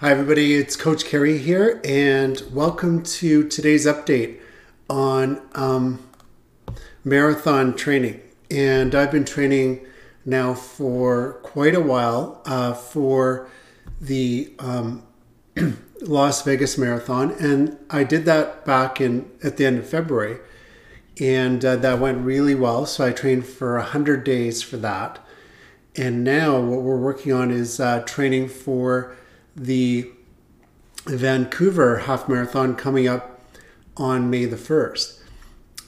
Hi, everybody. It's Coach Kerry here, and welcome to today's update on um, marathon training. And I've been training now for quite a while uh, for the um, Las Vegas Marathon, and I did that back in at the end of February, and uh, that went really well. So I trained for hundred days for that, and now what we're working on is uh, training for the Vancouver half marathon coming up on May the 1st.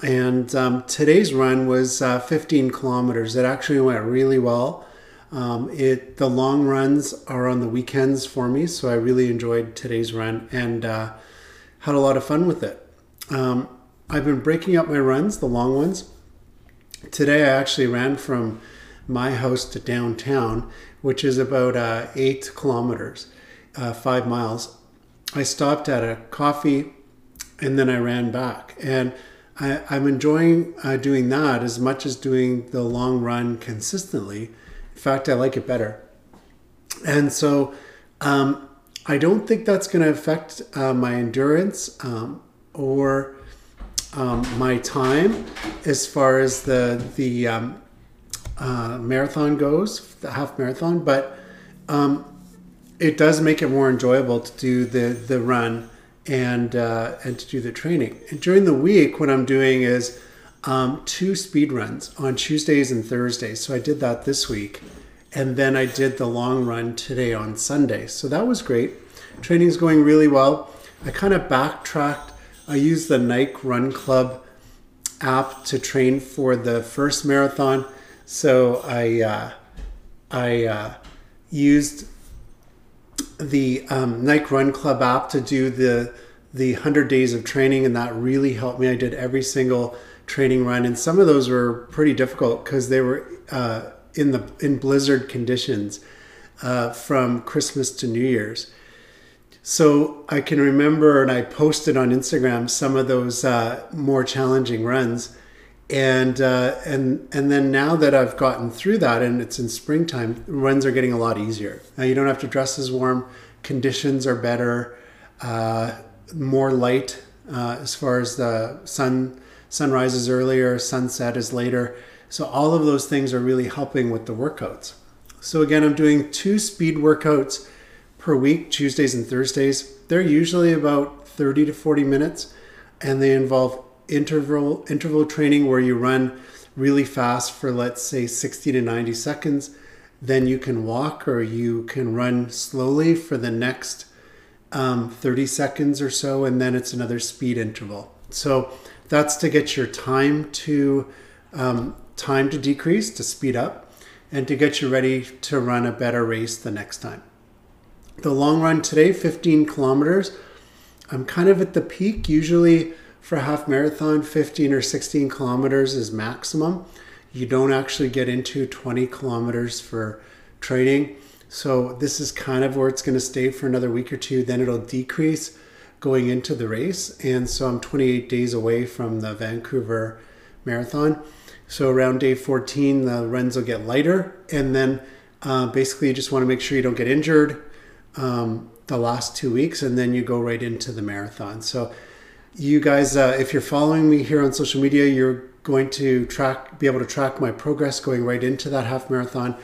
And um, today's run was uh, 15 kilometers. It actually went really well. Um, it the long runs are on the weekends for me, so I really enjoyed today's run and uh, had a lot of fun with it. Um, I've been breaking up my runs, the long ones. Today I actually ran from my house to downtown, which is about uh, eight kilometers uh, five miles, I stopped at a coffee and then I ran back. And I, am enjoying uh, doing that as much as doing the long run consistently. In fact, I like it better. And so um, I don't think that's going to affect uh, my endurance um, or um, my time as far as the the um, uh, marathon goes, the half marathon. But um, it does make it more enjoyable to do the the run and uh, and to do the training. And during the week, what I'm doing is um, two speed runs on Tuesdays and Thursdays. So I did that this week, and then I did the long run today on Sunday. So that was great. Training is going really well. I kind of backtracked. I used the Nike Run Club app to train for the first marathon. So I uh, I uh, used the um, Nike Run Club app to do the the 100 days of training and that really helped me. I did every single training run and some of those were pretty difficult because they were uh, in the in blizzard conditions uh, from christmas to new year's. So i can remember and i posted on instagram some of those uh, more challenging runs and uh, and and then now that I've gotten through that and it's in springtime, runs are getting a lot easier. Now you don't have to dress as warm. Conditions are better, uh, more light uh, as far as the sun sunrise is earlier, sunset is later. So all of those things are really helping with the workouts. So again, I'm doing two speed workouts per week, Tuesdays and Thursdays. They're usually about 30 to 40 minutes, and they involve interval interval training where you run really fast for let's say 60 to 90 seconds. Then you can walk or you can run slowly for the next um, 30 seconds or so and then it's another speed interval. So that's to get your time to um, time to decrease to speed up and to get you ready to run a better race the next time. The long run today 15 kilometers. I'm kind of at the peak. Usually for a half marathon, 15 or 16 kilometers is maximum. You don't actually get into 20 kilometers for training. So this is kind of where it's going to stay for another week or two. Then it'll decrease going into the race. And so I'm 28 days away from the Vancouver Marathon. So around day 14, the runs will get lighter. And then uh, basically, you just want to make sure you don't get injured um, the last two weeks. And then you go right into the marathon. So you guys, uh, if you're following me here on social media, you're going to track, be able to track my progress going right into that half marathon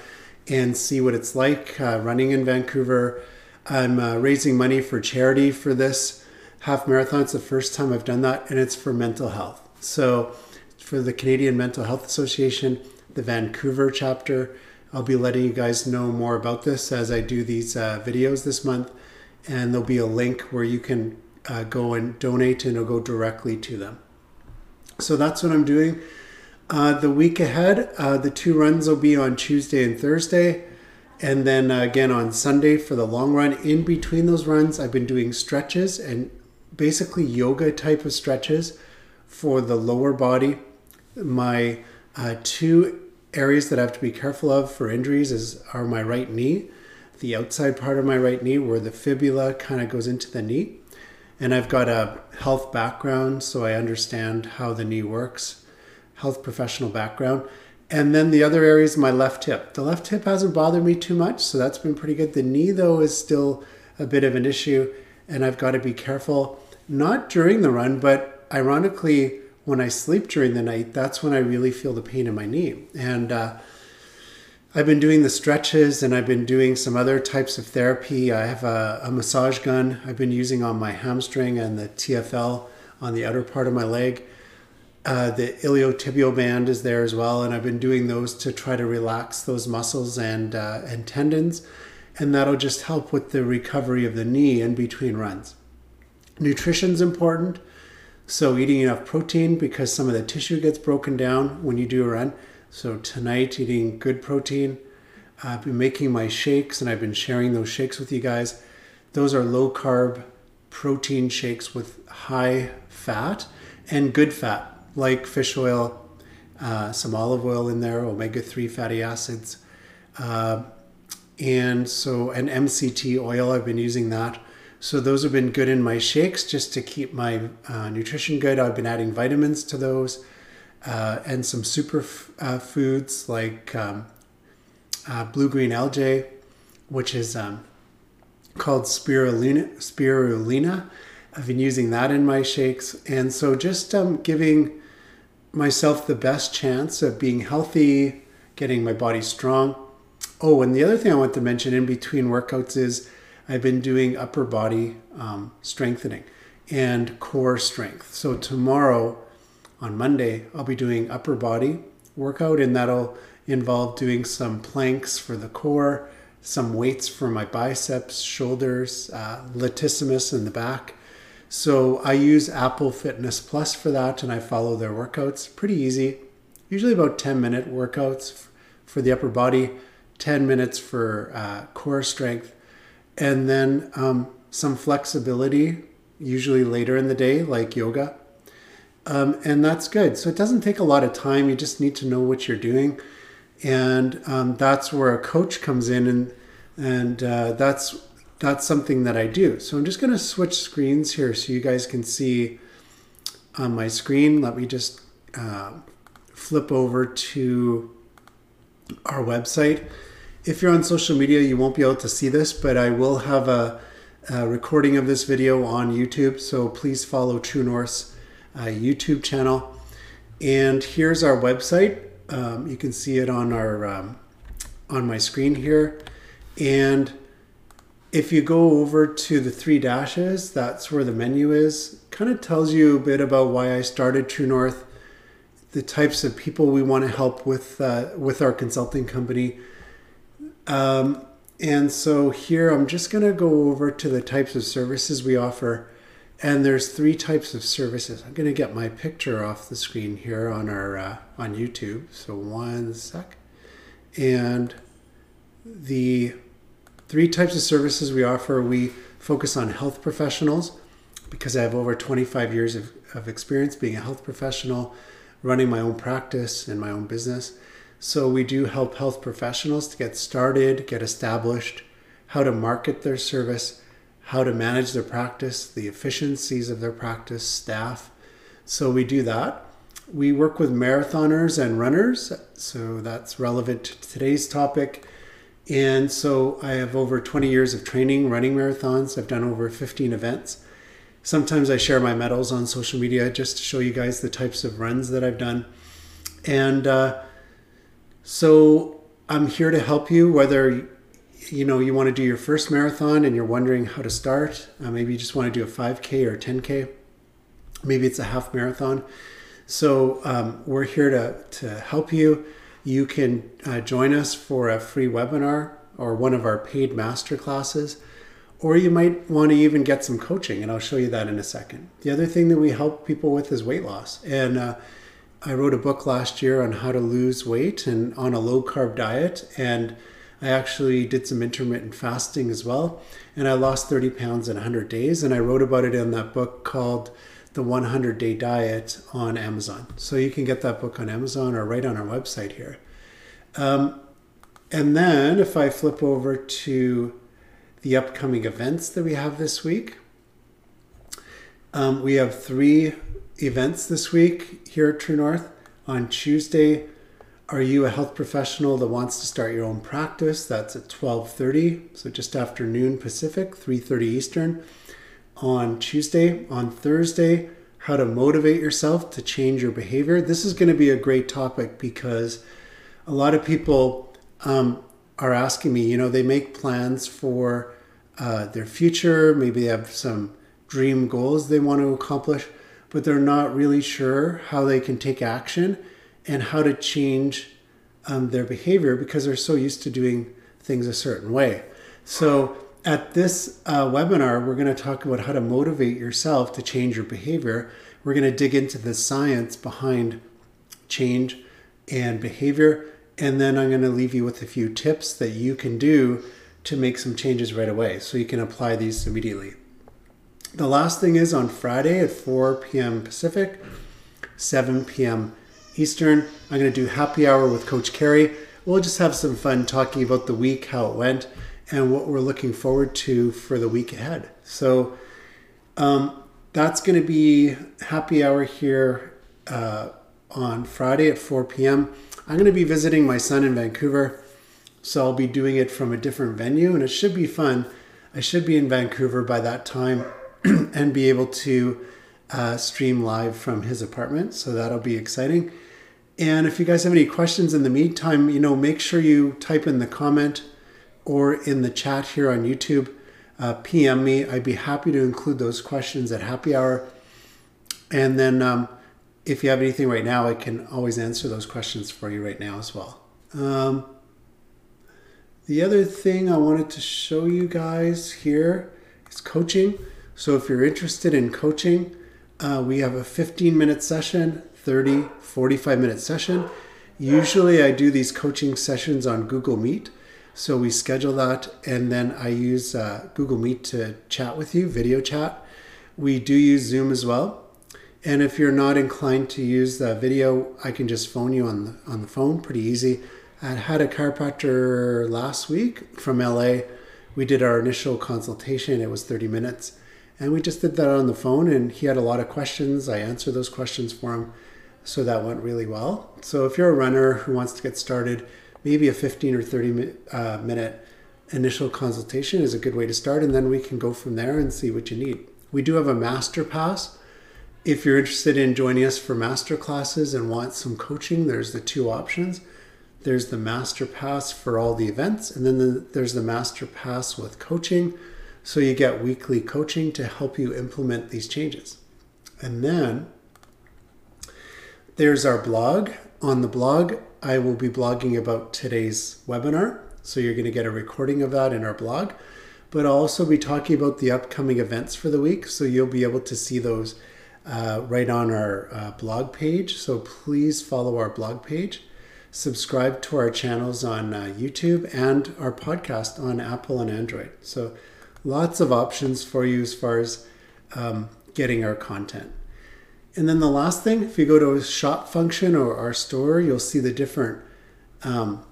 and see what it's like uh, running in Vancouver. I'm uh, raising money for charity for this half marathon. It's the first time I've done that, and it's for mental health. So, for the Canadian Mental Health Association, the Vancouver chapter, I'll be letting you guys know more about this as I do these uh, videos this month. And there'll be a link where you can uh, go and donate and it'll go directly to them. So that's what I'm doing. Uh, the week ahead, uh, the two runs will be on Tuesday and Thursday, and then uh, again on Sunday for the long run. In between those runs, I've been doing stretches and basically yoga type of stretches for the lower body. My uh, two areas that I have to be careful of for injuries is are my right knee, the outside part of my right knee where the fibula kind of goes into the knee, and I've got a health background, so I understand how the knee works, health professional background. And then the other area is my left hip. The left hip hasn't bothered me too much, so that's been pretty good. The knee, though, is still a bit of an issue, and I've got to be careful, not during the run, but ironically, when I sleep during the night, that's when I really feel the pain in my knee. And uh, I've been doing the stretches and I've been doing some other types of therapy. I have a, a massage gun I've been using on my hamstring and the TFL on the outer part of my leg. Uh, the iliotibial band is there as well, and I've been doing those to try to relax those muscles and uh, and tendons, and that'll just help with the recovery of the knee in between runs. Nutrition's important, so eating enough protein because some of the tissue gets broken down when you do a run. So tonight, eating good protein. I've been making my shakes, and I've been sharing those shakes with you guys. Those are low carb protein shakes with high fat and good fat like fish oil, uh, some olive oil in there, omega 3 fatty acids. Uh, and so, an MCT oil, I've been using that. So, those have been good in my shakes just to keep my uh, nutrition good. I've been adding vitamins to those uh, and some super f- uh, foods like um, uh, blue green algae, which is um, called spirulina. spirulina. I've been using that in my shakes. And so, just um, giving myself the best chance of being healthy, getting my body strong. Oh, and the other thing I want to mention in between workouts is I've been doing upper body um, strengthening and core strength. So tomorrow, on Monday, I'll be doing upper body workout, and that'll involve doing some planks for the core, some weights for my biceps, shoulders, uh, latissimus in the back so I use Apple Fitness Plus for that and I follow their workouts. Pretty easy. Usually about 10 minute workouts for the upper body, 10 minutes for uh, core strength, and then um, some flexibility, usually later in the day, like yoga. Um, and that's good. So it doesn't take a lot of time. You just need to know what you're doing. And um, that's where a coach comes in, and, and uh, that's that's something that I do. So I'm just going to switch screens here so you guys can see on my screen. Let me just uh, flip over to our website. If you're on social media, you won't be able to see this, but I will have a, a recording of this video on YouTube. So please follow True North's uh, YouTube channel. And here's our website. Um, you can see it on our um, on my screen here. And if you go over to the three dashes, that's where the menu is. Kind of tells you a bit about why I started True North, the types of people we want to help with uh, with our consulting company. Um, and so here I'm just going to go over to the types of services we offer. And there's three types of services. I'm going to get my picture off the screen here on our uh, on YouTube. So one sec. And the Three types of services we offer. We focus on health professionals because I have over 25 years of, of experience being a health professional, running my own practice and my own business. So we do help health professionals to get started, get established, how to market their service, how to manage their practice, the efficiencies of their practice, staff. So we do that. We work with marathoners and runners, so that's relevant to today's topic. And so I have over 20 years of training running marathons. I've done over 15 events. Sometimes I share my medals on social media just to show you guys the types of runs that I've done. And uh, so I'm here to help you whether you know you want to do your first marathon and you're wondering how to start. Uh, maybe you just want to do a 5K or 10K. Maybe it's a half marathon. So um, we're here to, to help you you can uh, join us for a free webinar or one of our paid master classes, or you might want to even get some coaching, and I'll show you that in a second. The other thing that we help people with is weight loss. And uh, I wrote a book last year on how to lose weight and on a low carb diet. And I actually did some intermittent fasting as well. And I lost 30 pounds in 100 days. And I wrote about it in that book called the 100 Day Diet on Amazon. So you can get that book on Amazon or right on our website here. Um, and then if I flip over to the upcoming events that we have this week, um, we have three events this week here at True North. On Tuesday, are you a health professional that wants to start your own practice? That's at 12:30, so just after noon Pacific, 3:30 Eastern on Tuesday. On Thursday, how to motivate yourself to change your behavior. This is going to be a great topic because a lot of people um, are asking me, you know, they make plans for uh, their future, maybe they have some dream goals they want to accomplish, but they're not really sure how they can take action and how to change um, their behavior because they're so used to doing things a certain way. So, at this uh, webinar, we're going to talk about how to motivate yourself to change your behavior. We're going to dig into the science behind change and behavior. And then I'm going to leave you with a few tips that you can do to make some changes right away so you can apply these immediately. The last thing is on Friday at 4 p.m. Pacific, 7 p.m. Eastern, I'm going to do happy hour with Coach Kerry. We'll just have some fun talking about the week, how it went and what we're looking forward to for the week ahead. So um, that's going to be happy hour here uh, on Friday at 4 p.m. I'm going to be visiting my son in Vancouver, so I'll be doing it from a different venue, and it should be fun. I should be in Vancouver by that time and be able to uh, stream live from his apartment, so that'll be exciting. And if you guys have any questions in the meantime, you know, make sure you type in the comment or in the chat here on YouTube, uh, PM me. I'd be happy to include those questions at happy hour. And then um, if you have anything right now, I can always answer those questions for you right now as well. Um, the other thing I wanted to show you guys here is coaching. So if you're interested in coaching, uh, we have a 15 minute session, 30, 45 minute session. Usually I do these coaching sessions on Google Meet. So we schedule that, and then I use uh, Google Meet to chat with you, video chat. We do use Zoom as well. And if you're not inclined to use the video, I can just phone you on the, on the phone, pretty easy. I had a chiropractor last week from LA. We did our initial consultation, it was 30 minutes. And we just did that on the phone, and he had a lot of questions. I answered those questions for him. So that went really well. So if you're a runner who wants to get started, maybe a 15 or 30 uh, minute initial consultation is a good way to start, and then we can go from there and see what you need. We do have a master pass. If you're interested in joining us for master classes and want some coaching, there's the two options. There's the master pass for all the events, and then the, there's the master pass with coaching. So you get weekly coaching to help you implement these changes. And then there's our blog. On the blog, I will be blogging about today's webinar. So you're going to get a recording of that in our blog. But I'll also be talking about the upcoming events for the week. So you'll be able to see those uh, right on our uh, blog page. So please follow our blog page. Subscribe to our channels on uh, YouTube and our podcast on Apple and Android. So lots of options for you as far as um, getting our content. And then the last thing, if you go to a shop function or our store, you'll see the different um,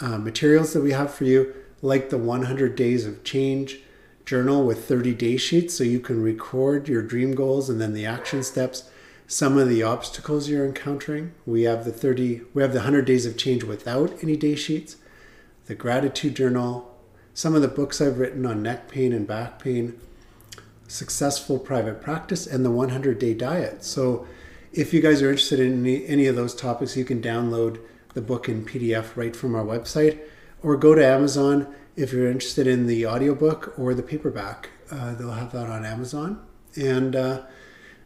uh, materials that we have for you, like the 100 Days of Change journal with 30 day sheets, so you can record your dream goals and then the action steps, some of the obstacles you're encountering. We have the 30, we have the 100 Days of Change without any day sheets, the gratitude journal, some of the books I've written on neck pain and back pain successful private practice and the 100 day diet. So, if you guys are interested in any, any of those topics, you can download the book in PDF right from our website or go to Amazon if you're interested in the audiobook or the paperback. Uh, they'll have that on Amazon. And uh,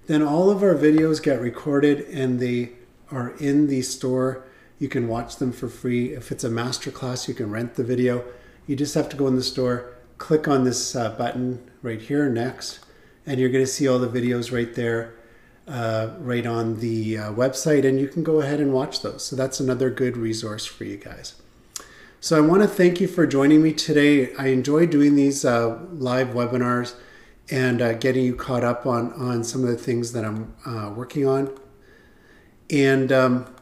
then all of our videos get recorded and they are in the store. You can watch them for free. If it's a master class, you can rent the video. You just have to go in the store, click on this uh, button right here next, and you're going to see all the videos right there, uh, right on the uh, website, and you can go ahead and watch those. So that's another good resource for you guys. So I want to thank you for joining me today. I enjoy doing these uh, live webinars and uh, getting you caught up on on some of the things that I'm uh, working on. And um,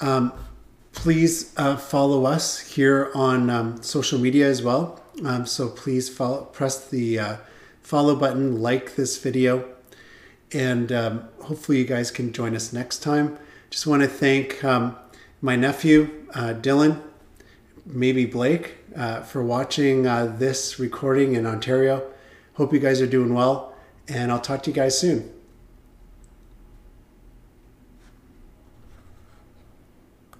um, please uh, follow us here on um, social media as well. Um, so please follow, press the uh, follow button, like this video, and um, hopefully you guys can join us next time. just want to thank um, my nephew, uh, Dylan, maybe Blake, uh, for watching uh, this recording in Ontario. Hope you guys are doing well, and I'll talk to you guys soon.